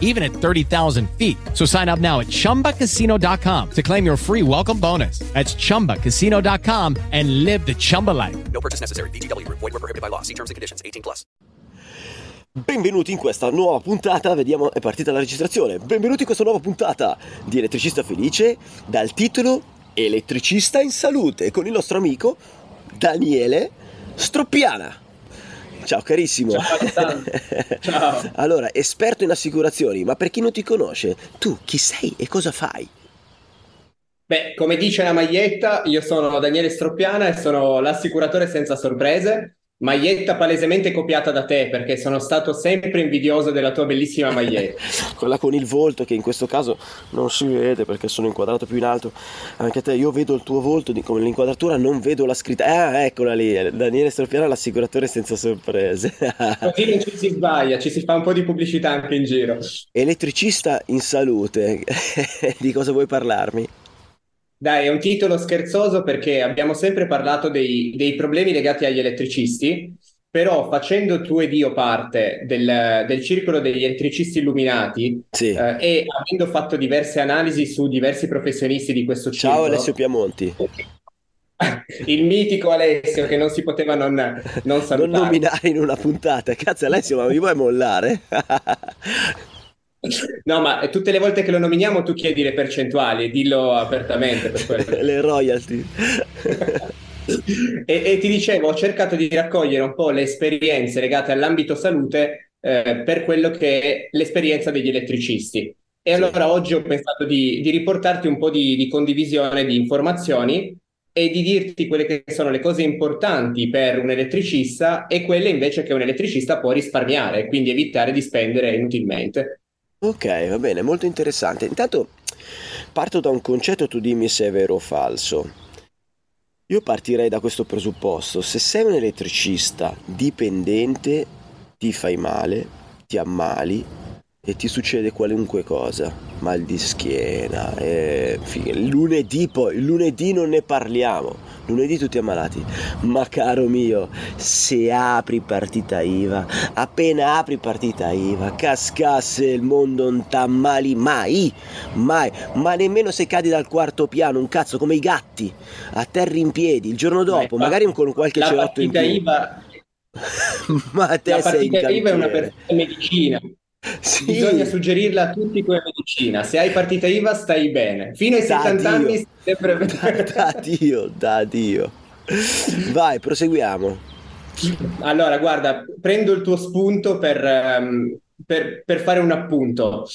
even at 30,000 feet. So sign up now at chumbacasino.com to claim your free welcome bonus. That's chumbacasino.com and live the Chumba life. No purchase necessary. VGW Group. Void were prohibited by law. See terms and conditions. 18 plus. Benvenuti in questa nuova puntata, vediamo, è partita la registrazione. Benvenuti in questa nuova puntata di Elettricista Felice dal titolo Elettricista in salute con il nostro amico Daniele Stroppiana. Ciao carissimo. Ciao, Ciao. Allora, esperto in assicurazioni, ma per chi non ti conosce, tu chi sei e cosa fai? Beh, come dice la maglietta, io sono Daniele Stroppiana e sono l'assicuratore senza sorprese. Maglietta palesemente copiata da te perché sono stato sempre invidioso della tua bellissima maglietta. Quella con il volto che in questo caso non si vede perché sono inquadrato più in alto. Anche te, io vedo il tuo volto con l'inquadratura, non vedo la scritta. Ah, eccola lì, Daniele Stroppiana, l'assicuratore senza sorprese. Così non ci si sbaglia, ci si fa un po' di pubblicità anche in giro. Elettricista in salute, di cosa vuoi parlarmi? Dai, è un titolo scherzoso perché abbiamo sempre parlato dei, dei problemi legati agli elettricisti, però facendo tu ed io parte del, del circolo degli elettricisti illuminati Sì. eh, e avendo fatto diverse analisi su diversi professionisti di questo Ciao circolo, Alessio Piamonti. il mitico Alessio che non si poteva non, non Non salutare. nominare in una puntata. Cazzo Alessio, ma mi vuoi mollare? No, ma tutte le volte che lo nominiamo tu chiedi le percentuali, dillo apertamente per quello. Le royalty. E, e ti dicevo, ho cercato di raccogliere un po' le esperienze legate all'ambito salute eh, per quello che è l'esperienza degli elettricisti. E allora oggi ho pensato di, di riportarti un po' di, di condivisione di informazioni e di dirti quelle che sono le cose importanti per un elettricista e quelle invece che un elettricista può risparmiare, quindi evitare di spendere inutilmente. Ok, va bene, molto interessante. Intanto parto da un concetto, tu dimmi se è vero o falso. Io partirei da questo presupposto. Se sei un elettricista dipendente, ti fai male, ti ammali e ti succede qualunque cosa. Mal di schiena, eh, fi- lunedì poi, lunedì non ne parliamo. Lunedì tutti ammalati. Ma caro mio, se apri partita IVA, appena apri partita IVA, cascasse il mondo non t'ammali mai, mai, ma nemmeno se cadi dal quarto piano, un cazzo come i gatti, atterri in piedi il giorno dopo, Ma magari con qualche cerotto in partita più. IVA, Ma te la partita IVA è una medicina. Sì. Bisogna suggerirla a tutti come medicina. Se hai partita IVA stai bene. Fino ai Da 70 Dio. anni sempre Da Dio, da Dio. Vai, proseguiamo. Allora, guarda, prendo il tuo spunto per, ehm, per- per fare un appunto.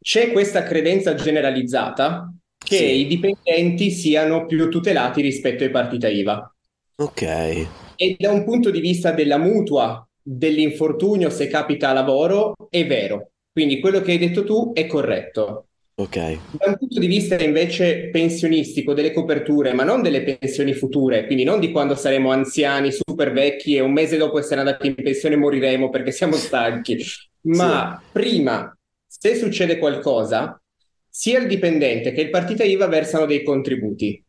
C'è questa credenza generalizzata che Sì. i dipendenti siano più tutelati rispetto ai partita IVA. Ok, E da un punto di vista della mutua, dell'infortunio se capita a lavoro, è vero. Quindi quello che hai detto tu è corretto. ok. Da un punto di vista invece pensionistico, delle coperture, ma non delle pensioni future, quindi non di quando saremo anziani, super vecchi e un mese dopo essere andati in pensione moriremo perché siamo stanchi, ma prima, se succede qualcosa, sia il dipendente che il partita IVA versano dei contributi.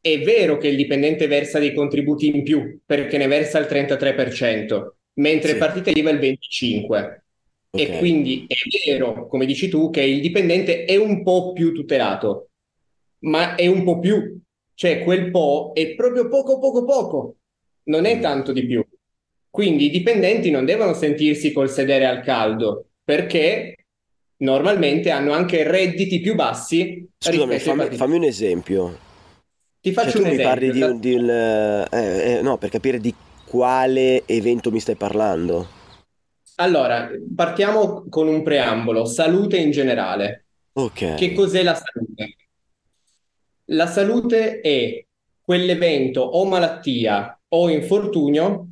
È vero che il dipendente versa dei contributi in più perché ne versa il 33%, mentre Sì. partita IVA il 25%. E Ok. quindi è vero, come dici tu, che il dipendente è un po' più tutelato, ma è un po' più, cioè quel po' è proprio poco, poco, poco, non è Mm. tanto di più. Quindi i dipendenti non devono sentirsi col sedere al caldo, perché normalmente hanno anche redditi più bassi Scusami, fammi, fammi un esempio. Ti Cioè, faccio tu un mi parli di, esempio. un- di un... eh, eh, no, per capire di quale evento mi stai parlando. Allora, partiamo con un preambolo, salute in generale. Ok. Che cos'è la salute? La salute è quell'evento o malattia o infortunio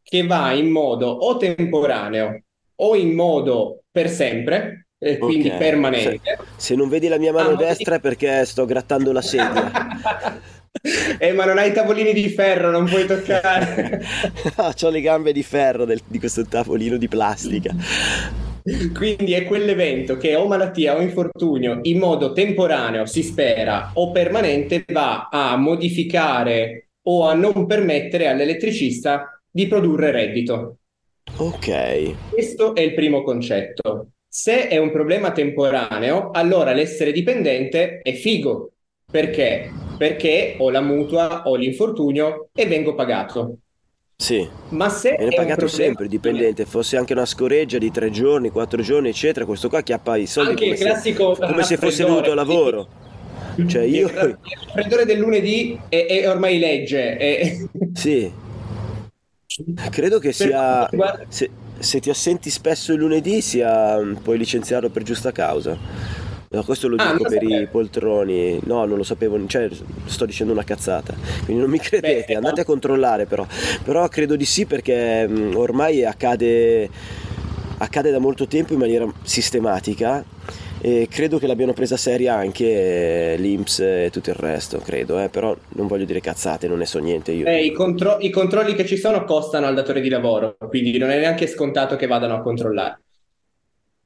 che va in modo o temporaneo o in modo per sempre eh, quindi Ok, permanente. se, se non vedi la mia mano Ah, destra è perché sto grattando la sedia. Eh, ma non hai i tavolini di ferro, non puoi toccare. Ah, C'ho le gambe di ferro del- di questo tavolino di plastica. Quindi è quell'evento che o malattia o infortunio in modo temporaneo, si spera, o permanente va a modificare o a non permettere all'elettricista di produrre reddito. Ok, Questo è il primo concetto. Se è un problema temporaneo, allora l'essere dipendente è figo. Perché? Perché ho la mutua, ho l'infortunio e vengo pagato. sì. Ma se Viene pagato problema- sempre il dipendente, fosse anche una scoreggia di tre giorni, quattro giorni, eccetera. Questo qua chiappa i soldi Anche come il se, classico come se fosse venuto a lavoro. Cioè io, Il raffreddore del lunedì è, è ormai legge. è- sì, credo che sia, se, se ti assenti spesso il lunedì, sia, puoi licenziarlo per giusta causa. No, questo lo Ah, dico per sapevo. i poltroni. No, non lo sapevo, cioè sto dicendo una cazzata. Quindi non mi credete, Beh, andate a controllare però. Però credo di sì perché mh, ormai accade, accade da molto tempo in maniera sistematica e credo che l'abbiano presa seria anche eh, l'Inps e tutto il resto, credo, eh, però non voglio dire cazzate, non ne so niente io. Eh, i, contro- i controlli che ci sono costano al datore di lavoro, quindi non è neanche scontato che vadano a controllare.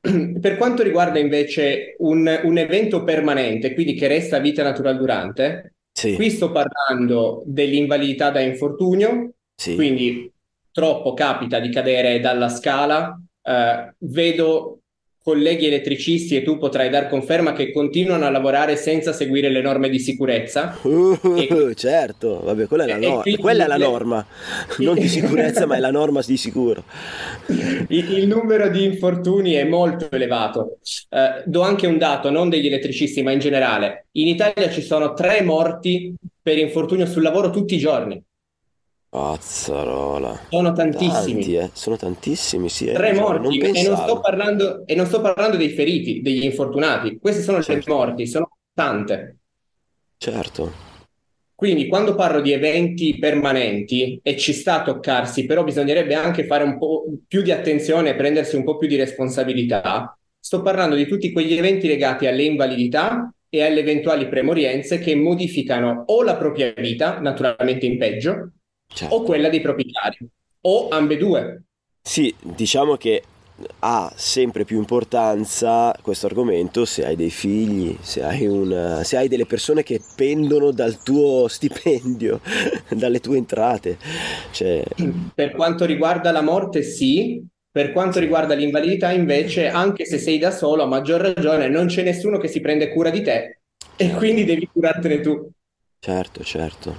Per quanto riguarda invece un, un evento permanente, quindi che resta vita natural durante, Sì, qui sto parlando dell'invalidità da infortunio, sì. quindi troppo capita di cadere dalla scala. Eh, vedo colleghi elettricisti e tu potrai dar conferma che continuano a lavorare senza seguire le norme di sicurezza. Uh, E- certo, vabbè, quella è la, no- quindi quella è la norma, non di sicurezza, ma è la norma di sicuro. Il, il numero di infortuni è molto elevato. Eh, do anche un dato, non degli elettricisti, ma in generale. In Italia ci sono tre morti per infortunio sul lavoro tutti i giorni. Pazzarola. Sono tantissimi. Tanti, eh. Sono tantissimi, sì. hai Tre ragione, morti non e non sto parlando, e non sto parlando dei feriti, degli infortunati. Queste sono le Certo. morti, sono tante. Certo, Quindi quando parlo di eventi permanenti e ci sta a toccarsi, però bisognerebbe anche fare un po' più di attenzione e prendersi un po' più di responsabilità, sto parlando di tutti quegli eventi legati alle invalidità e alle eventuali premorienze che modificano o la propria vita, naturalmente in peggio, certo. o quella dei propri cari, o ambedue. Sì, diciamo che ha sempre più importanza questo argomento se hai dei figli, se hai, una- se hai delle persone che pendono dal tuo stipendio, dalle tue entrate. Cioè, Per quanto riguarda la morte, sì. Per quanto riguarda l'invalidità, invece, anche se sei da solo, a maggior ragione, non c'è nessuno che si prende cura di te e quindi devi curartene tu. certo, certo.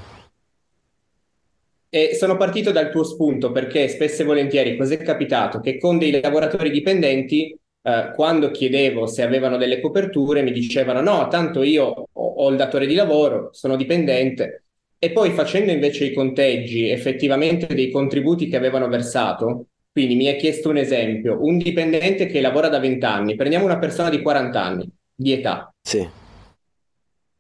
E sono partito dal tuo spunto perché spesso e volentieri cos'è capitato? Che con dei lavoratori dipendenti, eh, quando chiedevo se avevano delle coperture, mi dicevano no, tanto io ho, ho il datore di lavoro, sono dipendente. E poi facendo invece i conteggi effettivamente dei contributi che avevano versato, quindi mi hai chiesto un esempio, un dipendente che lavora da 20 anni, prendiamo una persona di 40 anni di età, Sì,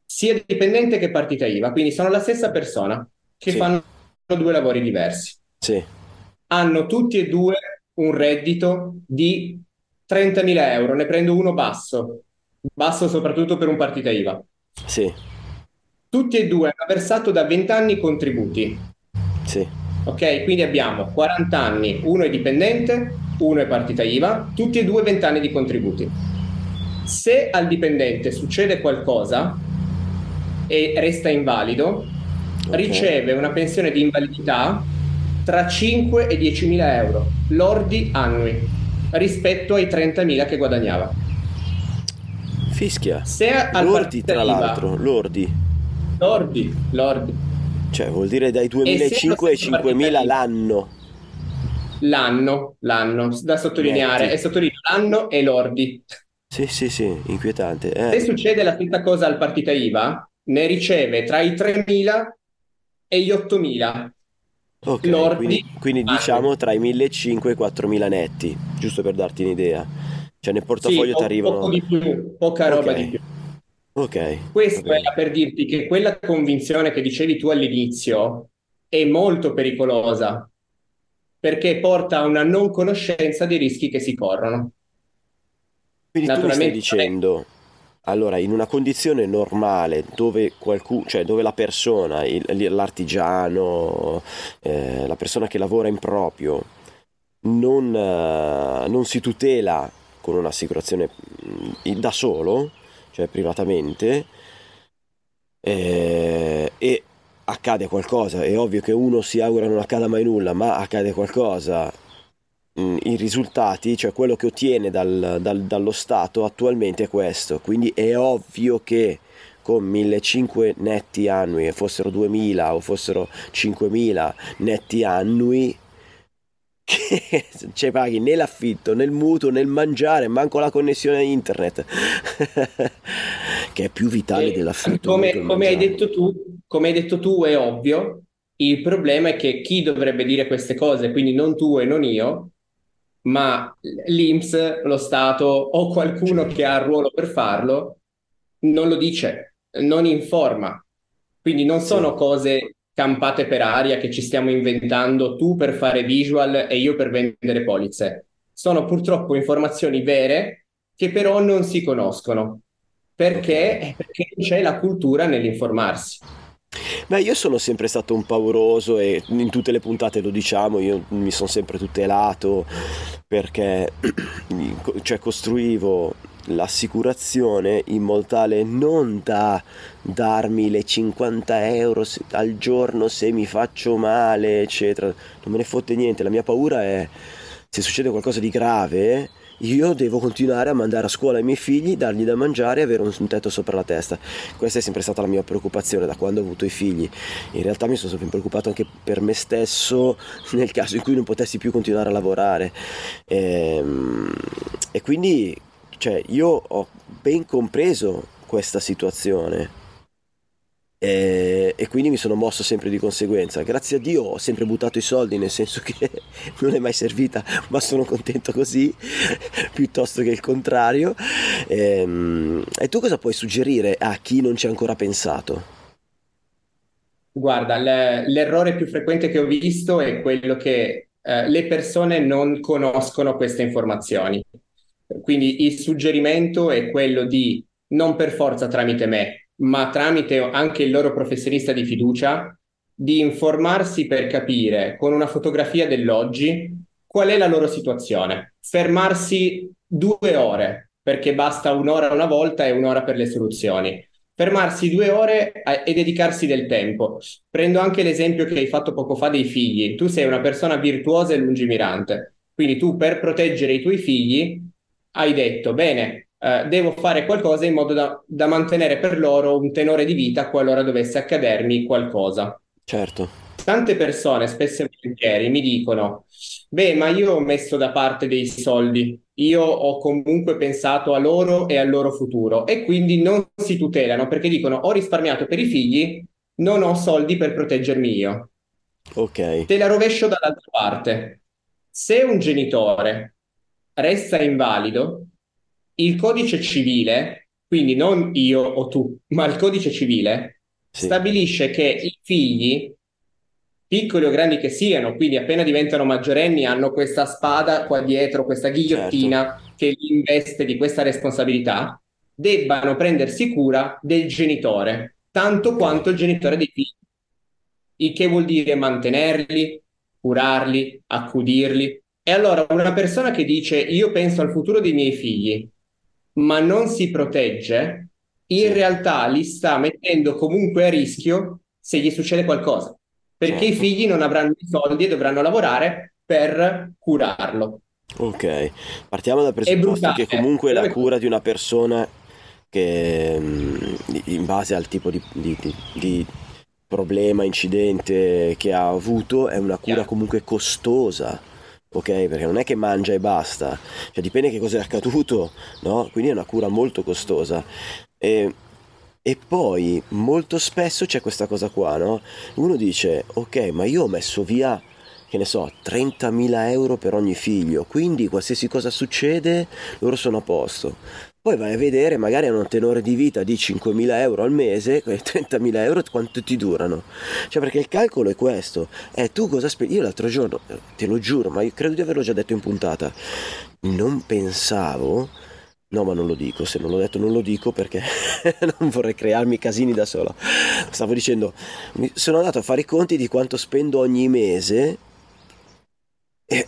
sia dipendente che partita IVA, quindi sono la stessa persona che Sì. fanno due lavori diversi sì, hanno tutti e due un reddito di 30.000 euro, ne prendo uno basso, basso soprattutto per un partita IVA. sì, Tutti e due hanno versato da 20 anni contributi, sì, ok? Quindi abbiamo 40 anni, uno è dipendente, uno è partita IVA, tutti e due 20 anni di contributi. Se al dipendente succede qualcosa e resta invalido. Riceve una pensione di invalidità tra 5 e 10.000 euro lordi annui rispetto ai 30.000 che guadagnava. Fischia. Se al Lordi, partita tra IVA, l'altro, lordi. lordi, lordi, Cioè, vuol dire dai 2.500 ai E se la 5.000 partita l'anno. l'anno, l'anno, da sottolineare, e sottolineo l'anno e lordi. Sì, sì, sì, inquietante. Se Eh, succede la stessa cosa al partita IVA, ne riceve tra i 3.000 e gli 8.000. ok, lordi quindi, quindi diciamo tra i 1.500 e i 4.000 netti, giusto per darti un'idea. Cioè, nel Sì, portafoglio po- ti arrivano... poco di più, poca roba Ok. di più. Ok. Questo bene. per dirti che quella convinzione che dicevi tu all'inizio è molto pericolosa perché porta a una non conoscenza dei rischi che si corrono. Quindi tu mi stai dicendo, allora, in una condizione normale dove qualcuno, cioè dove la persona, il- l'artigiano, eh, la persona che lavora in proprio, non, eh, non si tutela con un'assicurazione mh, da solo, cioè privatamente, eh, e accade qualcosa, è ovvio che uno si augura non accada mai nulla, ma accade qualcosa, i risultati, cioè quello che ottiene dal- dal- dallo Stato attualmente è questo, quindi è ovvio che con 1500 netti annui, fossero 2000 o fossero 5000 netti annui, che cioè paghi né l'affitto, né il mutuo, né il mangiare, manco la connessione a internet, che è più vitale E dell'affitto. come, come hai detto tu, come hai detto tu, è ovvio. Il problema è che chi dovrebbe dire queste cose, quindi non tu e non io, ma l'INPS, lo Stato o qualcuno che ha il ruolo per farlo, non lo dice, non informa. Quindi non sono cose campate per aria che ci stiamo inventando tu per fare visual e io per vendere polizze. Sono purtroppo informazioni vere che però non si conoscono. Perché? Perché non c'è la cultura nell'informarsi. Beh, io sono sempre stato un pauroso e in tutte le puntate lo diciamo, io mi sono sempre tutelato perché cioè, costruivo l'assicurazione in modo tale non da darmi le 50 euro al giorno se mi faccio male, eccetera. Non me ne fotte niente, la mia paura è se succede qualcosa di grave, io devo continuare a mandare a scuola i miei figli, dargli da mangiare e avere un, tetto sopra la testa. Questa è sempre stata la mia preoccupazione da quando ho avuto i figli. In realtà mi sono sempre preoccupato anche per me stesso nel caso in cui non potessi più continuare a lavorare. Ehm, E, quindi, cioè, io ho ben compreso questa situazione. E, e quindi mi sono mosso sempre di conseguenza. Grazie a Dio ho sempre buttato i soldi, nel senso che non è mai servita, ma sono contento così, piuttosto che il contrario. Ehm, E, tu cosa puoi suggerire a chi non ci ha ancora pensato? Guarda, l'errore più frequente che ho visto è quello che eh, le persone non conoscono queste informazioni. Quindi il suggerimento è quello di non per forza tramite me, ma tramite anche il loro professionista di fiducia, di informarsi per capire con una fotografia dell'oggi qual è la loro situazione. Fermarsi due ore, perché basta un'ora una volta e un'ora per le soluzioni. Fermarsi due ore e dedicarsi del tempo. Prendo anche l'esempio che hai fatto poco fa dei figli. Tu sei una persona virtuosa e lungimirante, quindi tu per proteggere i tuoi figli hai detto, bene, eh, devo fare qualcosa in modo da, da mantenere per loro un tenore di vita qualora dovesse accadermi qualcosa. Certo, Tante persone, spesso e volentieri, mi dicono: Beh, ma io ho messo da parte dei soldi, io ho comunque pensato a loro e al loro futuro, e quindi non si tutelano perché dicono: Ho risparmiato per i figli, non ho soldi per proteggermi io. ok, Te la rovescio dall'altra parte. Se un genitore resta invalido, il codice civile, quindi non io o tu, ma il codice civile, sì, stabilisce che i figli, piccoli o grandi che siano, quindi appena diventano maggiorenni, hanno questa spada qua dietro, questa certo, ghigliottina che li investe di questa responsabilità, debbano prendersi cura del genitore, tanto quanto il genitore dei figli. Il che vuol dire mantenerli, curarli, accudirli. E allora una persona che dice io penso al futuro dei miei figli, ma non si protegge, in sì, realtà li sta mettendo comunque a rischio se gli succede qualcosa, perché i certo. figli non avranno i soldi e dovranno lavorare per curarlo. Ok, partiamo dal presupposto che comunque la cura di una persona che mm, in base al tipo di, di- di- problema, incidente che ha avuto è una cura comunque costosa, ok? Perché non è che mangia e basta, cioè dipende che cosa è accaduto, no? Quindi è una cura molto costosa. E, e poi molto spesso c'è questa cosa qua, no? Uno dice, ok, ma io ho messo via che ne so, 30.000 euro per ogni figlio, quindi qualsiasi cosa succede, loro sono a posto. Poi vai a vedere, magari hanno un tenore di vita di 5.000 euro al mese, quei 30.000 euro quanto ti durano? Cioè perché il calcolo è questo, eh tu cosa aspetti? Io l'altro giorno, te lo giuro, ma io credo di averlo già detto in puntata, non pensavo No, ma non lo dico, se non l'ho detto non lo dico perché non vorrei crearmi casini da solo. Stavo dicendo, sono andato a fare i conti di quanto spendo ogni mese e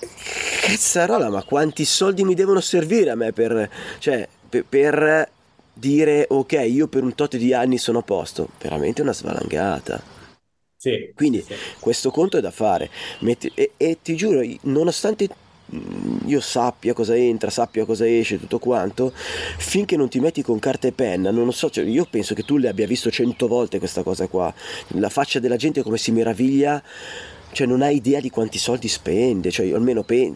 cazzarola, ma quanti soldi mi devono servire a me per, cioè, per, per dire ok, io per un tot di anni sono a posto? Veramente una svalangata. Sì, Quindi sì. questo conto è da fare. Metti- e, e ti giuro, nonostante mm, io sappia cosa entra, sappia cosa esce, tutto quanto, finché non ti metti con carta e penna, non lo so, cioè, io penso che tu le abbia visto cento volte questa cosa qua. La faccia della gente come si meraviglia. Cioè non hai idea di quanti soldi spende, cioè io almeno pe-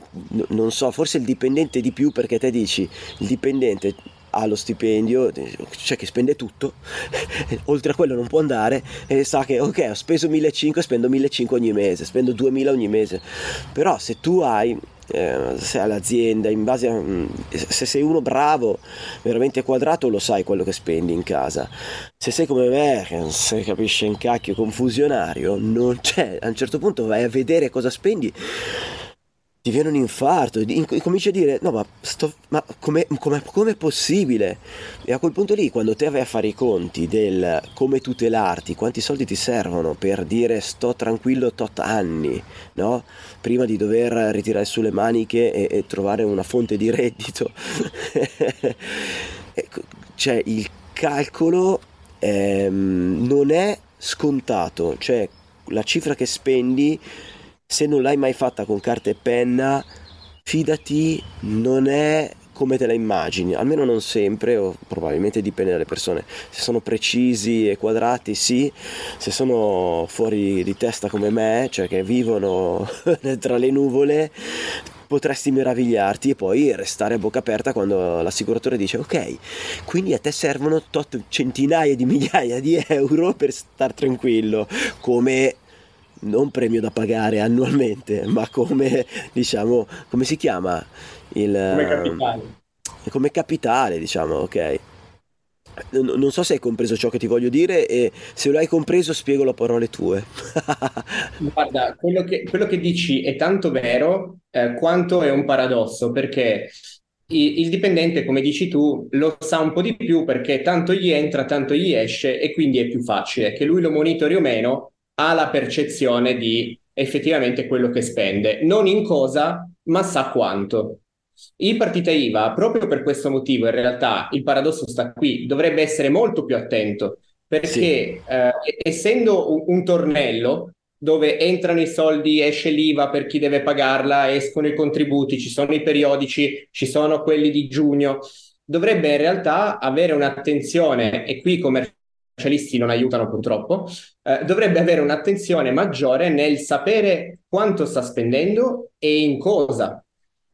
non so, forse il dipendente di più perché te dici il dipendente ha lo stipendio, cioè che spende tutto, oltre a quello non può andare e sa che ok ho speso 1500, spendo 1500 ogni mese, spendo 2000 ogni mese, però se tu hai, eh, se hai l'azienda, in base a, se sei uno bravo, veramente quadrato lo sai quello che spendi in casa, se sei come me, si capisce in cacchio, confusionario, non c'è, a un certo punto vai a vedere cosa spendi ti viene un infarto, in- cominci a dire no ma, sto, ma come è possibile? E a quel punto lì quando te vai a fare i conti del come tutelarti, quanti soldi ti servono per dire sto tranquillo tot anni, no? Prima di dover ritirare sulle maniche e, e trovare una fonte di reddito. Cioè il calcolo ehm, non è scontato, cioè la cifra che spendi se non l'hai mai fatta con carta e penna, fidati, non è come te la immagini, almeno non sempre, o probabilmente dipende dalle persone. Se sono precisi e quadrati, sì, se sono fuori di testa come me, cioè che vivono tra le nuvole, potresti meravigliarti e poi restare a bocca aperta quando l'assicuratore dice ok, quindi a te servono tot centinaia di migliaia di euro per star tranquillo, come non premio da pagare annualmente, ma come diciamo, come si chiama? Il, Come capitale. come capitale, diciamo, ok. Non, non so se hai compreso ciò che ti voglio dire e se lo hai compreso spiego le parole tue. Guarda, quello che, quello che dici è tanto vero eh, quanto è un paradosso, perché il dipendente, come dici tu, lo sa un po' di più perché tanto gli entra, tanto gli esce e quindi è più facile che lui lo monitori o meno, ha la percezione di effettivamente quello che spende, non in cosa, ma sa quanto. Il partita IVA, proprio per questo motivo, in realtà il paradosso sta qui, dovrebbe essere molto più attento perché eh, essendo un, un tornello dove entrano i soldi, esce l'IVA per chi deve pagarla, escono i contributi, ci sono i periodici, ci sono quelli di giugno, dovrebbe in realtà avere un'attenzione, e qui i commercialisti non aiutano purtroppo, eh, dovrebbe avere un'attenzione maggiore nel sapere quanto sta spendendo e in cosa,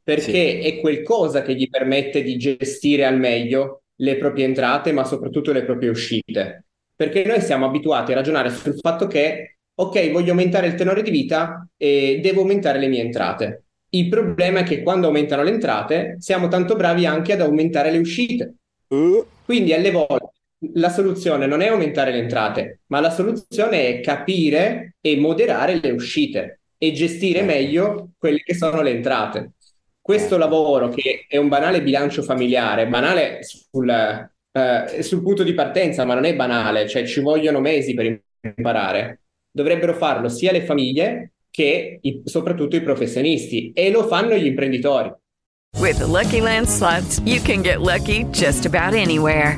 perché è quel cosa che gli permette di gestire al meglio le proprie entrate, ma soprattutto le proprie uscite. Perché noi siamo abituati a ragionare sul fatto che, ok, voglio aumentare il tenore di vita e devo aumentare le mie entrate. Il problema è che quando aumentano le entrate siamo tanto bravi anche ad aumentare le uscite. Eh, Quindi alle volte la soluzione non è aumentare le entrate, ma la soluzione è capire e moderare le uscite e gestire meglio quelle che sono le entrate. Questo lavoro, che è un banale bilancio familiare, banale sul, eh, sul punto di partenza, ma non è banale, cioè ci vogliono mesi per imparare, dovrebbero farlo sia le famiglie che i- soprattutto i professionisti e lo fanno gli imprenditori. With the Lucky Land slots, you can get lucky just about anywhere.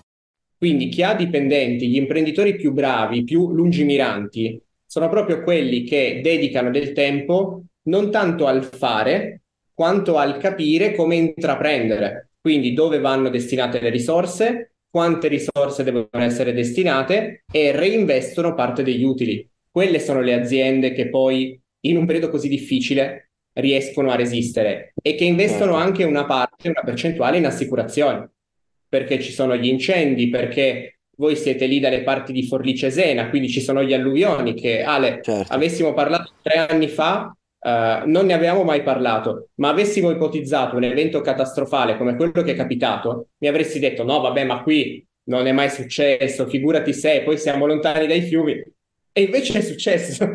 Quindi chi ha dipendenti, gli imprenditori più bravi, più lungimiranti, sono proprio quelli che dedicano del tempo non tanto al fare, quanto al capire come intraprendere. Quindi dove vanno destinate le risorse, quante risorse devono essere destinate e reinvestono parte degli utili. Quelle sono le aziende che poi, in un periodo così difficile, riescono a resistere e che investono anche una parte, una percentuale in assicurazioni perché ci sono gli incendi, perché voi siete lì dalle parti di Forlì Cesena, quindi ci sono gli alluvioni che Ale, Certo. avessimo parlato tre anni fa, eh, non ne avevamo mai parlato, ma avessimo ipotizzato un evento catastrofale come quello che è capitato, mi avresti detto no, vabbè, ma qui non è mai successo, figurati se, poi siamo lontani dai fiumi. E invece è successo.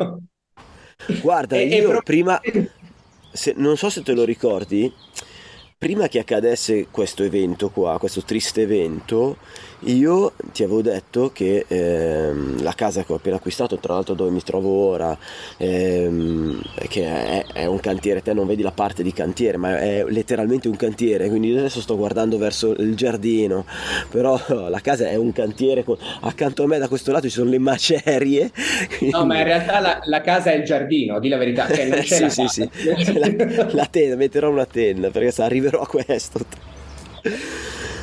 Guarda, E- io pro- prima, se- non so se te lo ricordi, prima che accadesse questo evento qua, questo triste evento, io ti avevo detto che ehm, la casa che ho appena acquistato, tra l'altro dove mi trovo ora, ehm, che è, è un cantiere, te non vedi la parte di cantiere, ma è letteralmente un cantiere, quindi adesso sto guardando verso il giardino, però la casa è un cantiere, con- accanto a me da questo lato ci sono le macerie. No, ma quindi- in realtà la, la casa è il giardino, di la verità, cioè non c'è sì, la sì, sì. La, la tenda, metterò una tenda perché sa, arriverò a questo.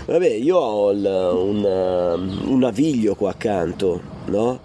Vabbè, io ho il- un, un naviglio qua accanto, no?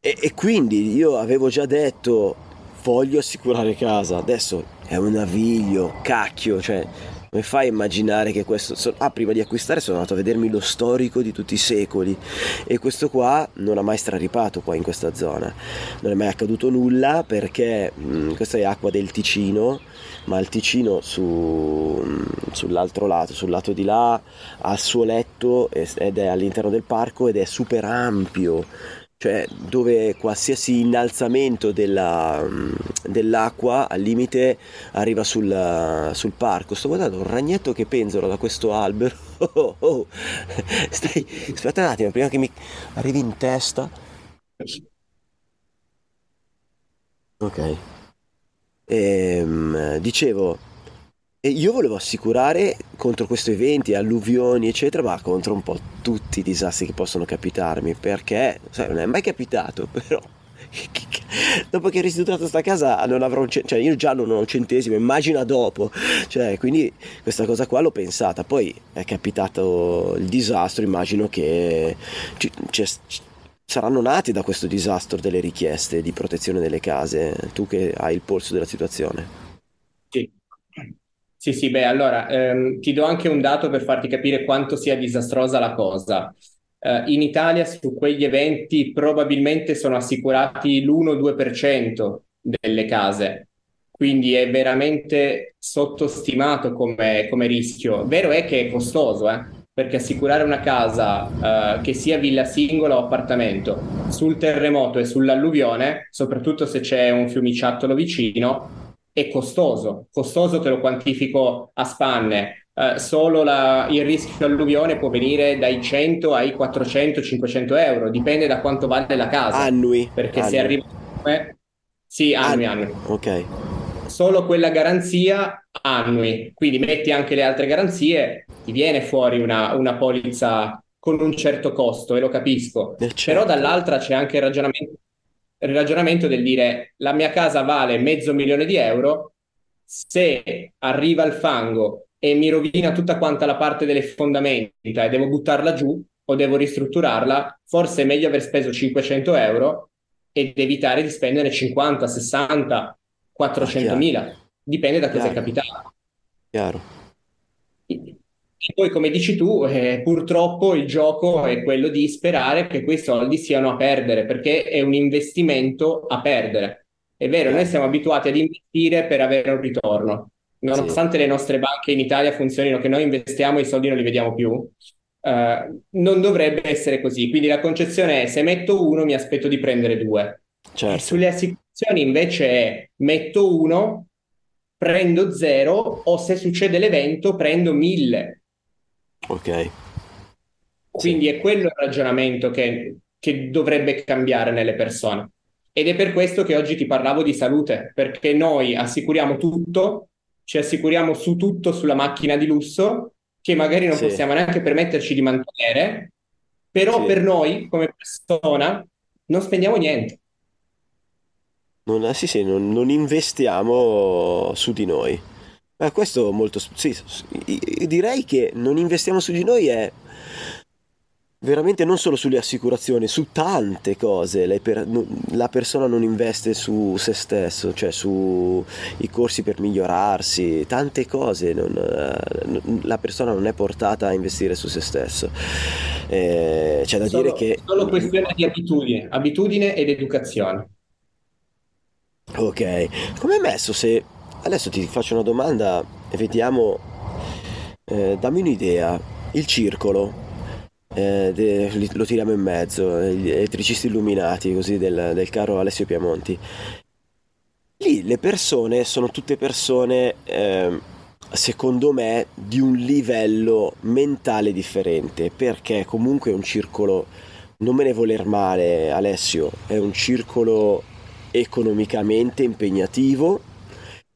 E, e quindi io avevo già detto voglio assicurare casa. Adesso è un naviglio, cacchio, cioè come fai a immaginare che questo... Ah, prima di acquistare sono andato a vedermi lo storico di tutti i secoli e questo qua non ha mai straripato qua in questa zona. Non è mai accaduto nulla perché mh, questa è acqua del Ticino, ma il Ticino su, mh, sull'altro lato, sul lato di là, ha il suo letto ed è all'interno del parco ed è super ampio. Cioè, dove qualsiasi innalzamento della, mh, dell'acqua al limite arriva sul, sul parco. Sto guardando un ragnetto che penzola da questo albero. Oh, oh. Stai, aspetta un attimo, prima che mi arrivi in testa. Ok. Ehm, dicevo, e io volevo assicurare contro questi eventi, alluvioni, eccetera, ma contro un po' tutti i disastri che possono capitarmi, perché sai, non è mai capitato, però dopo che ho ristrutturato sta casa non avrò un ce- cioè io già non ho un centesimo, immagina dopo, cioè quindi questa cosa qua l'ho pensata, poi è capitato il disastro, immagino che c'è- ci- saranno nati da questo disastro delle richieste di protezione delle case, tu che hai il polso della situazione. Sì. Sì, beh, allora ehm, ti do anche un dato per farti capire quanto sia disastrosa la cosa. Eh, in Italia su quegli eventi probabilmente sono assicurati l'1-2% delle case, quindi è veramente sottostimato come, come rischio. Vero è che è costoso, eh, perché assicurare una casa eh, che sia villa singola o appartamento sul terremoto e sull'alluvione, soprattutto se c'è un fiumiciattolo vicino, è costoso. Costoso te lo quantifico a spanne. Eh, solo la- il rischio alluvione può venire dai 100 ai 400-500 euro, dipende da quanto vale la casa. Annui. Perché se annui. arriva... eh, sì, annui, annui. Ok. Solo quella garanzia annui, quindi metti anche le altre garanzie, ti viene fuori una, una polizza con un certo costo e lo capisco. Eh, Però certo. dall'altra c'è anche il ragionamento, il ragionamento del dire la mia casa vale mezzo milione di euro, se arriva il fango e mi rovina tutta quanta la parte delle fondamenta e devo buttarla giù o devo ristrutturarla, forse è meglio aver speso 500 euro ed evitare di spendere 50, 60, 400 mila. Dipende da cosa è capitato. Chiaro. E poi, come dici tu, eh, purtroppo il gioco è quello di sperare che quei soldi siano a perdere, perché è un investimento a perdere. È vero, noi siamo abituati ad investire per avere un ritorno. Nonostante le nostre banche in Italia funzionino, che noi investiamo i soldi non li vediamo più, eh, non dovrebbe essere così. Quindi la concezione è se metto uno mi aspetto di prendere due. Certo. sulle assicurazioni invece è metto uno, prendo zero o se succede l'evento prendo mille. Ok. Quindi è quello il ragionamento che, che dovrebbe cambiare nelle persone. Ed è per questo che oggi ti parlavo di salute, perché noi assicuriamo tutto, ci assicuriamo su tutto sulla macchina di lusso, che magari non Sì. possiamo neanche permetterci di mantenere, però Sì. per noi come persona non spendiamo niente. Non, sì, sì, non, non investiamo su di noi. Ma questo molto... Sì, direi che non investiamo su di noi è veramente non solo sulle assicurazioni, su tante cose la persona non investe su se stesso, cioè sui corsi per migliorarsi, tante cose, non, la persona non è portata a investire su se stesso. Eh, c'è da solo, dire che... Solo questione di abitudine, abitudine ed educazione. Ok, come è messo se... Adesso ti faccio una domanda e vediamo, eh, dammi un'idea, il circolo eh, de, lo tiriamo in mezzo, gli elettricisti illuminati così del, del caro Alessio Piamonti. Lì le persone sono tutte persone, eh, secondo me, di un livello mentale differente, perché comunque è un circolo, non me ne voler male Alessio, è un circolo economicamente impegnativo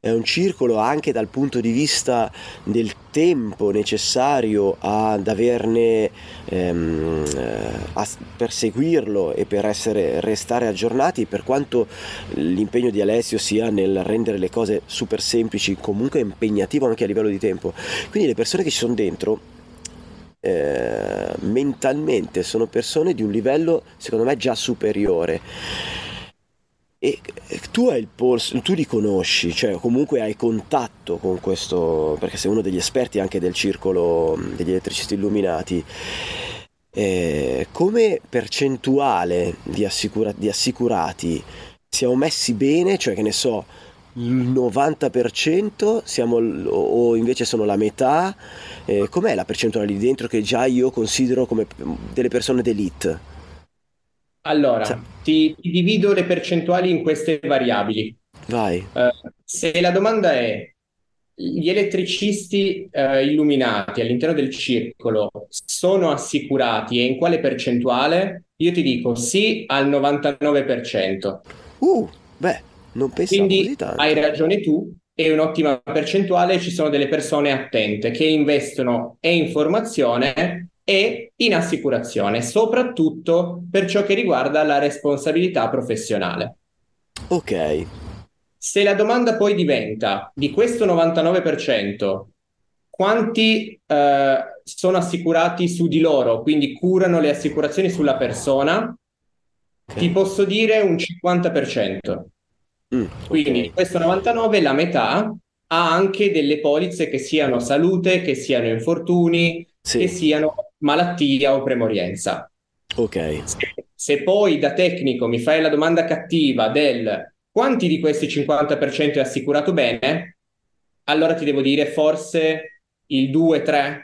è un circolo anche dal punto di vista del tempo necessario ad averne ehm, eh, a, per seguirlo e per essere, restare aggiornati per quanto l'impegno di Alessio sia nel rendere le cose super semplici comunque impegnativo anche a livello di tempo. Quindi le persone che ci sono dentro eh, mentalmente sono persone di un livello secondo me già superiore e tu hai il polso, tu li conosci, cioè comunque hai contatto con questo, perché sei uno degli esperti anche del circolo degli elettricisti illuminati. Eh, come percentuale di, assicura- di, assicurati siamo messi bene, cioè che ne so, il 90% siamo, o invece sono la metà? Eh, com'è la percentuale lì dentro che già io considero come delle persone d'elite? Allora, cioè. ti, ti, divido le percentuali in queste variabili. Vai. Uh, se la domanda è gli elettricisti uh, illuminati all'interno del circolo sono assicurati e in quale percentuale? Io ti dico sì al 99%. Uh, beh, non pensavo Quindi hai ragione tu, è un'ottima percentuale, ci sono delle persone attente che investono e in formazione e in assicurazione, soprattutto per ciò che riguarda la responsabilità professionale. Ok. Se la domanda poi diventa di questo 99%, quanti eh, sono assicurati su di loro, quindi curano le assicurazioni sulla persona, okay. ti posso dire un 50%. Mm, quindi okay. questo 99, la metà, ha anche delle polizze che siano salute, che siano infortuni, sì. che siano malattia o premorienza. Ok. Se, se, poi da tecnico mi fai la domanda cattiva del quanti di questi 50% è assicurato bene, allora ti devo dire forse il 2-3.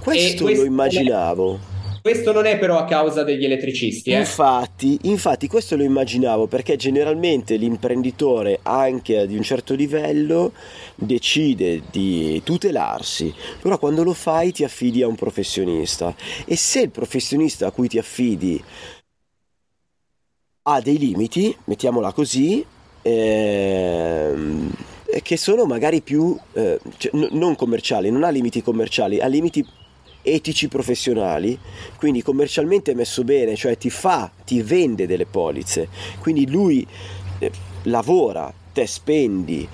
Questo, questo lo immaginavo. Questo non è però a causa degli elettricisti. Eh? Infatti, infatti, questo lo immaginavo perché generalmente l'imprenditore, anche di un certo livello, decide di tutelarsi, però quando lo fai ti affidi a un professionista e se il professionista a cui ti affidi ha dei limiti, mettiamola così, ehm, che sono magari più eh, cioè, n- non commerciali, non ha limiti commerciali, ha limiti etici professionali, quindi commercialmente messo bene, cioè ti fa, ti vende delle polizze, quindi lui eh, lavora, te spendi,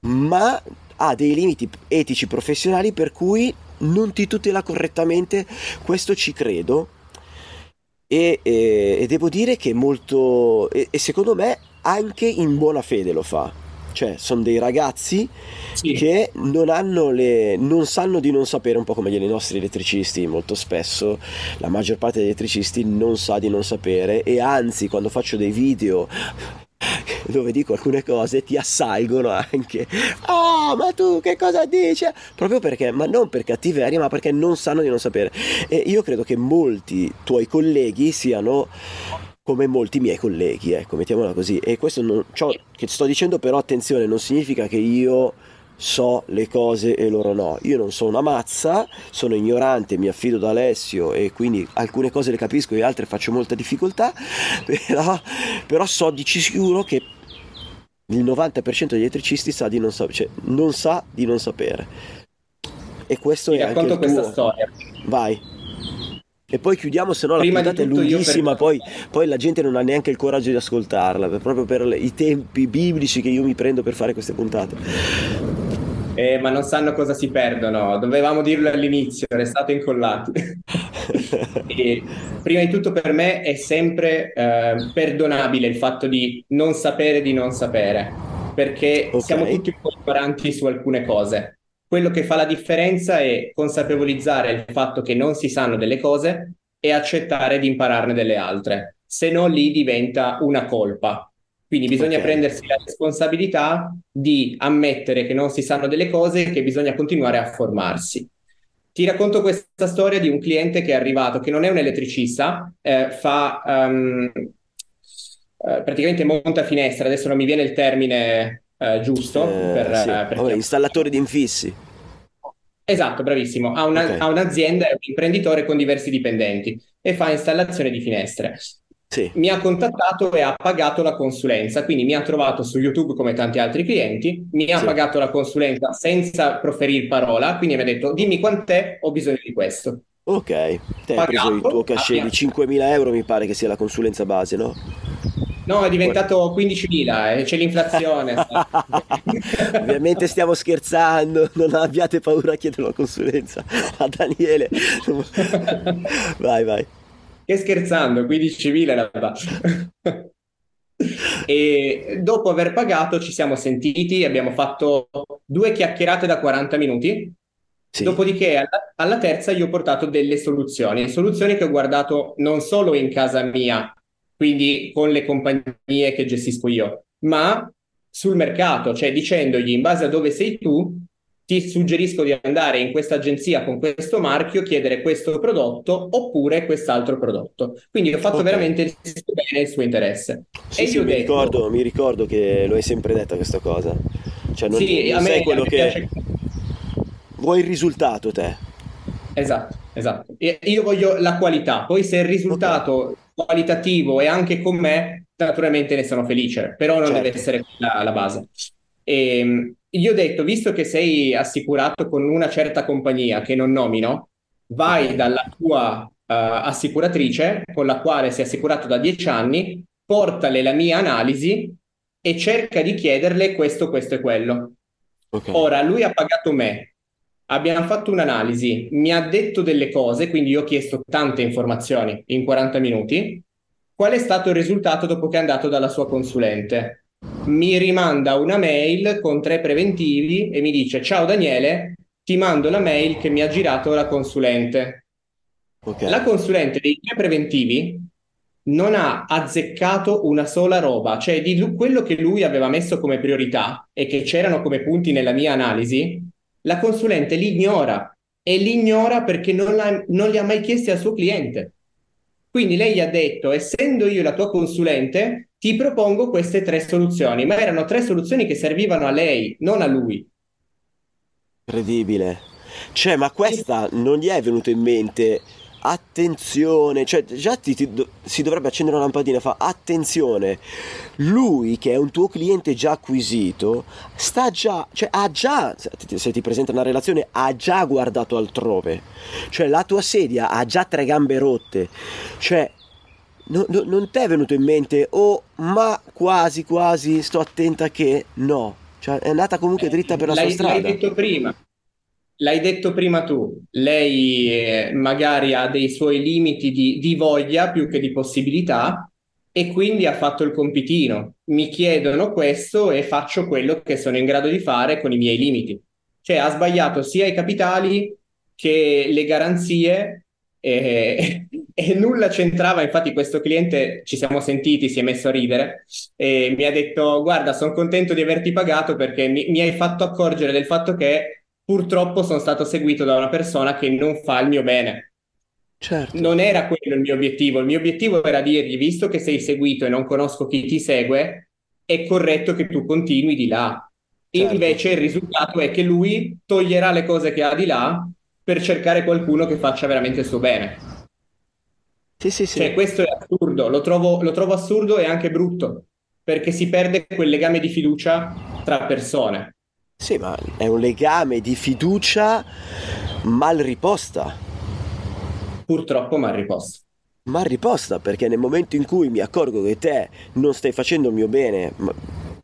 ma ha dei limiti etici professionali per cui non ti tutela correttamente, questo ci credo. E, e, e devo dire che molto, e, e secondo me anche in buona fede lo fa cioè sono dei ragazzi sì. che non, hanno le, non sanno di non sapere, un po' come i nostri elettricisti, molto spesso la maggior parte degli elettricisti non sa di non sapere e anzi quando faccio dei video dove dico alcune cose ti assalgono anche. Oh ma tu che cosa dici? Proprio perché ma non per cattiveria ma perché non sanno di non sapere. E io credo che molti tuoi colleghi siano come molti miei colleghi, ecco, mettiamola così. E questo non, ciò che sto dicendo però attenzione, non significa che io so le cose e loro no. Io non sono una mazza, sono ignorante, mi affido ad Alessio e quindi alcune cose le capisco e altre faccio molta difficoltà, però, però so di sicuro che il 90% degli elettricisti sa di non, sa- cioè, non sa di non sapere. E questo Ti è anche il questa tuo... storia. Vai. E poi chiudiamo, se no la puntata è lunghissima, poi, poi, la gente non ha neanche il coraggio di ascoltarla, proprio per i tempi biblici che io mi prendo per fare queste puntate. Eh, ma non sanno cosa si perdono, dovevamo dirlo all'inizio, restate incollati. E prima di tutto per me è sempre eh, perdonabile il fatto di non sapere di non sapere, perché Ok. siamo tutti un po' ignoranti su alcune cose. Quello che fa la differenza è consapevolizzare il fatto che non si sanno delle cose e accettare di impararne delle altre, se no lì diventa una colpa. Quindi bisogna Ok. prendersi la responsabilità di ammettere che non si sanno delle cose e che bisogna continuare a formarsi. Ti racconto questa storia di un cliente che è arrivato, che non è un elettricista, eh, fa ehm, eh, praticamente monta finestre, adesso non mi viene il termine eh, giusto Eh, per, sì. eh, per Vabbè, installatore di infissi. Esatto, bravissimo. Ha, una- Ok. ha un'azienda, è un imprenditore con diversi dipendenti e fa installazione di finestre. Sì. Mi ha contattato e ha pagato la consulenza, quindi mi ha trovato su YouTube come tanti altri clienti, mi ha Sì. pagato la consulenza senza proferire parola, quindi mi ha detto dimmi quant'è, ho bisogno di questo. Ok, te hai preso il tuo cachet di 5.000 euro, mi pare che sia la consulenza base, no? No, è diventato 15.000 e c'è l'inflazione. Ovviamente stiamo scherzando, non abbiate paura a chiedere la consulenza a Daniele. Vai, vai. Che scherzando, 15.000 era da- E dopo aver pagato ci siamo sentiti, abbiamo fatto due chiacchierate da 40 minuti, Sì. dopodiché alla, alla terza io ho portato delle soluzioni, soluzioni che ho guardato non solo in casa mia, quindi con le compagnie che gestisco io, ma sul mercato, cioè dicendogli in base a dove sei tu, ti suggerisco di andare in questa agenzia con questo marchio, chiedere questo prodotto oppure quest'altro prodotto. Quindi ho fatto Ok. veramente bene il suo interesse. Sì, e sì, io mi detto, ricordo, mi ricordo che lo hai sempre detta questa cosa. Cioè, non, sì, non a me, sei a quello me che piace... vuoi il risultato te. Esatto, esatto. Io voglio la qualità, poi se il risultato qualitativo è anche con me, naturalmente ne sono felice, però non Certo. deve essere la, la base. E, io ho detto, visto che sei assicurato con una certa compagnia che non nomino, vai dalla tua eh, assicuratrice con la quale sei assicurato da dieci anni, portale la mia analisi e cerca di chiederle questo, questo e quello. Ok. Ora, lui ha pagato me, abbiamo fatto un'analisi, mi ha detto delle cose, quindi io ho chiesto tante informazioni in 40 minuti. Qual è stato il risultato dopo che è andato dalla sua consulente? Mi rimanda una mail con tre preventivi e mi dice: Ciao Daniele, ti mando la mail che mi ha girato la consulente. Ok. La consulente dei tre preventivi non ha azzeccato una sola roba, cioè di quello che lui aveva messo come priorità e che c'erano come punti nella mia analisi, la consulente li ignora e li ignora perché non, l'ha- non li ha mai chiesti al suo cliente. Quindi lei gli ha detto, essendo io la tua consulente, ti propongo queste tre soluzioni, ma erano tre soluzioni che servivano a lei, non a lui. Incredibile. Cioè, ma questa non gli è venuto in mente. Attenzione, cioè già ti- ti do- si dovrebbe accendere una lampadina fa attenzione. Lui che è un tuo cliente già acquisito, sta già, cioè ha già, se ti- se ti presenta una relazione, ha già guardato altrove. Cioè la tua sedia ha già tre gambe rotte. Cioè no- no- non ti è venuto in mente, oh, ma quasi quasi sto attenta che no. Cioè è andata comunque dritta per la sua L'hai, l'hai strada. detto prima, l'hai detto prima tu, lei eh, magari ha dei suoi limiti di, di voglia più che di possibilità e quindi ha fatto il compitino. Mi chiedono questo e faccio quello che sono in grado di fare con i miei limiti. Cioè ha sbagliato sia i capitali che le garanzie e, e nulla c'entrava. Infatti questo cliente ci siamo sentiti, si è messo a ridere e mi ha detto guarda sono contento di averti pagato perché mi, mi hai fatto accorgere del fatto che purtroppo sono stato seguito da una persona che non fa il mio bene. Certo. Non era quello il mio obiettivo, il mio obiettivo era dirgli visto che sei seguito e non conosco chi ti segue, è corretto che tu continui di là. Certo. Invece il risultato è che lui toglierà le cose che ha di là per cercare qualcuno che faccia veramente il suo bene. Sì, sì, sì. Cioè, questo è assurdo, lo trovo, lo trovo assurdo e anche brutto, perché si perde quel legame di fiducia tra persone. Sì, ma è un legame di fiducia mal riposta. Purtroppo mal riposto. Mal riposta perché nel momento in cui mi accorgo che te non stai facendo il mio bene,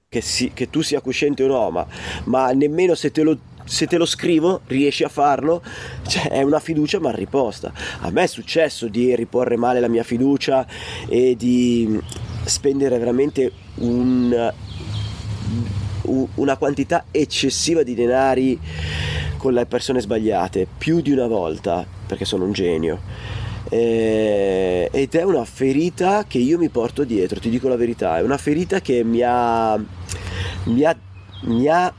che, si- che tu sia cosciente o no, ma, ma nemmeno se te lo, se te lo scrivo riesci a farlo, cioè è una fiducia mal riposta. A me è successo di riporre male la mia fiducia e di spendere veramente un, una quantità eccessiva di denari con le persone sbagliate, più di una volta, perché sono un genio. Eh, ed è una ferita che io mi porto dietro, ti dico la verità, è una ferita che mi ha, mi ha, mi ha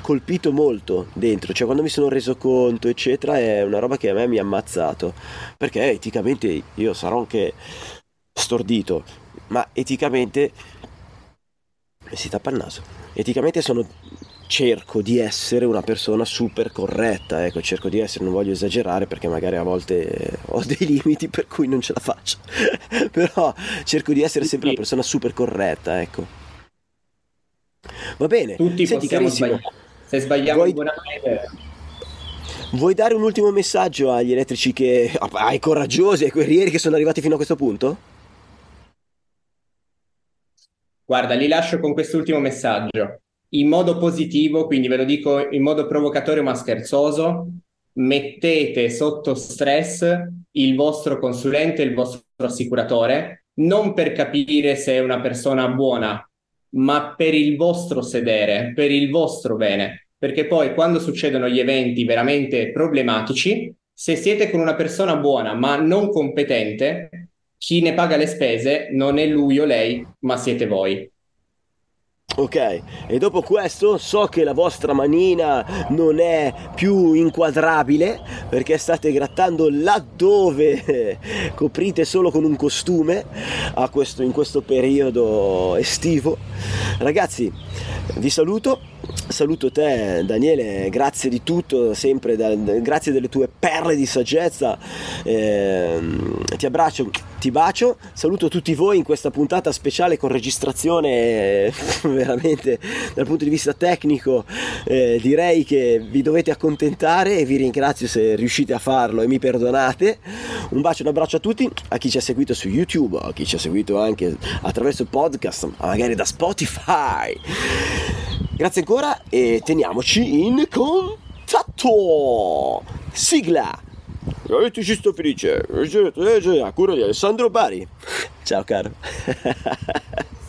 colpito molto dentro, cioè quando mi sono reso conto, eccetera, è una roba che a me mi ha ammazzato, perché eticamente io sarò anche stordito, ma eticamente si tappa il naso. Eticamente sono cerco di essere una persona super corretta, ecco, cerco di essere, non voglio esagerare perché magari a volte ho dei limiti per cui non ce la faccio, però cerco di essere sempre una persona super corretta, ecco. Va bene, tutti senti carissimo, sbagliare. se sbagliamo vuoi... buonamente... Vuoi dare un ultimo messaggio agli elettrici che, ai coraggiosi, ai guerrieri che sono arrivati fino a questo punto? Guarda, li lascio con quest'ultimo messaggio in modo positivo, quindi ve lo dico in modo provocatorio ma scherzoso, mettete sotto stress il vostro consulente, il vostro assicuratore, non per capire se è una persona buona, ma per il vostro sedere, per il vostro bene. Perché poi quando succedono gli eventi veramente problematici, se siete con una persona buona ma non competente, chi ne paga le spese non è lui o lei, ma siete voi. Ok, e dopo questo so che la vostra manina non è più inquadrabile perché state grattando laddove coprite solo con un costume questo, in questo periodo estivo. Ragazzi, vi saluto, saluto te Daniele, grazie di tutto, sempre da, grazie delle tue perle di saggezza, eh, ti abbraccio, ti bacio, saluto tutti voi in questa puntata speciale con registrazione veramente dal punto di vista tecnico, eh, direi che vi dovete accontentare e vi ringrazio se riuscite a farlo e mi perdonate. Un bacio un abbraccio a tutti, a chi ci ha seguito su YouTube, a chi ci ha seguito anche attraverso podcast, magari da Spotify. Grazie ancora e teniamoci in contatto. Sigla. ci sto felice. A cura di Alessandro Bari. Ciao caro.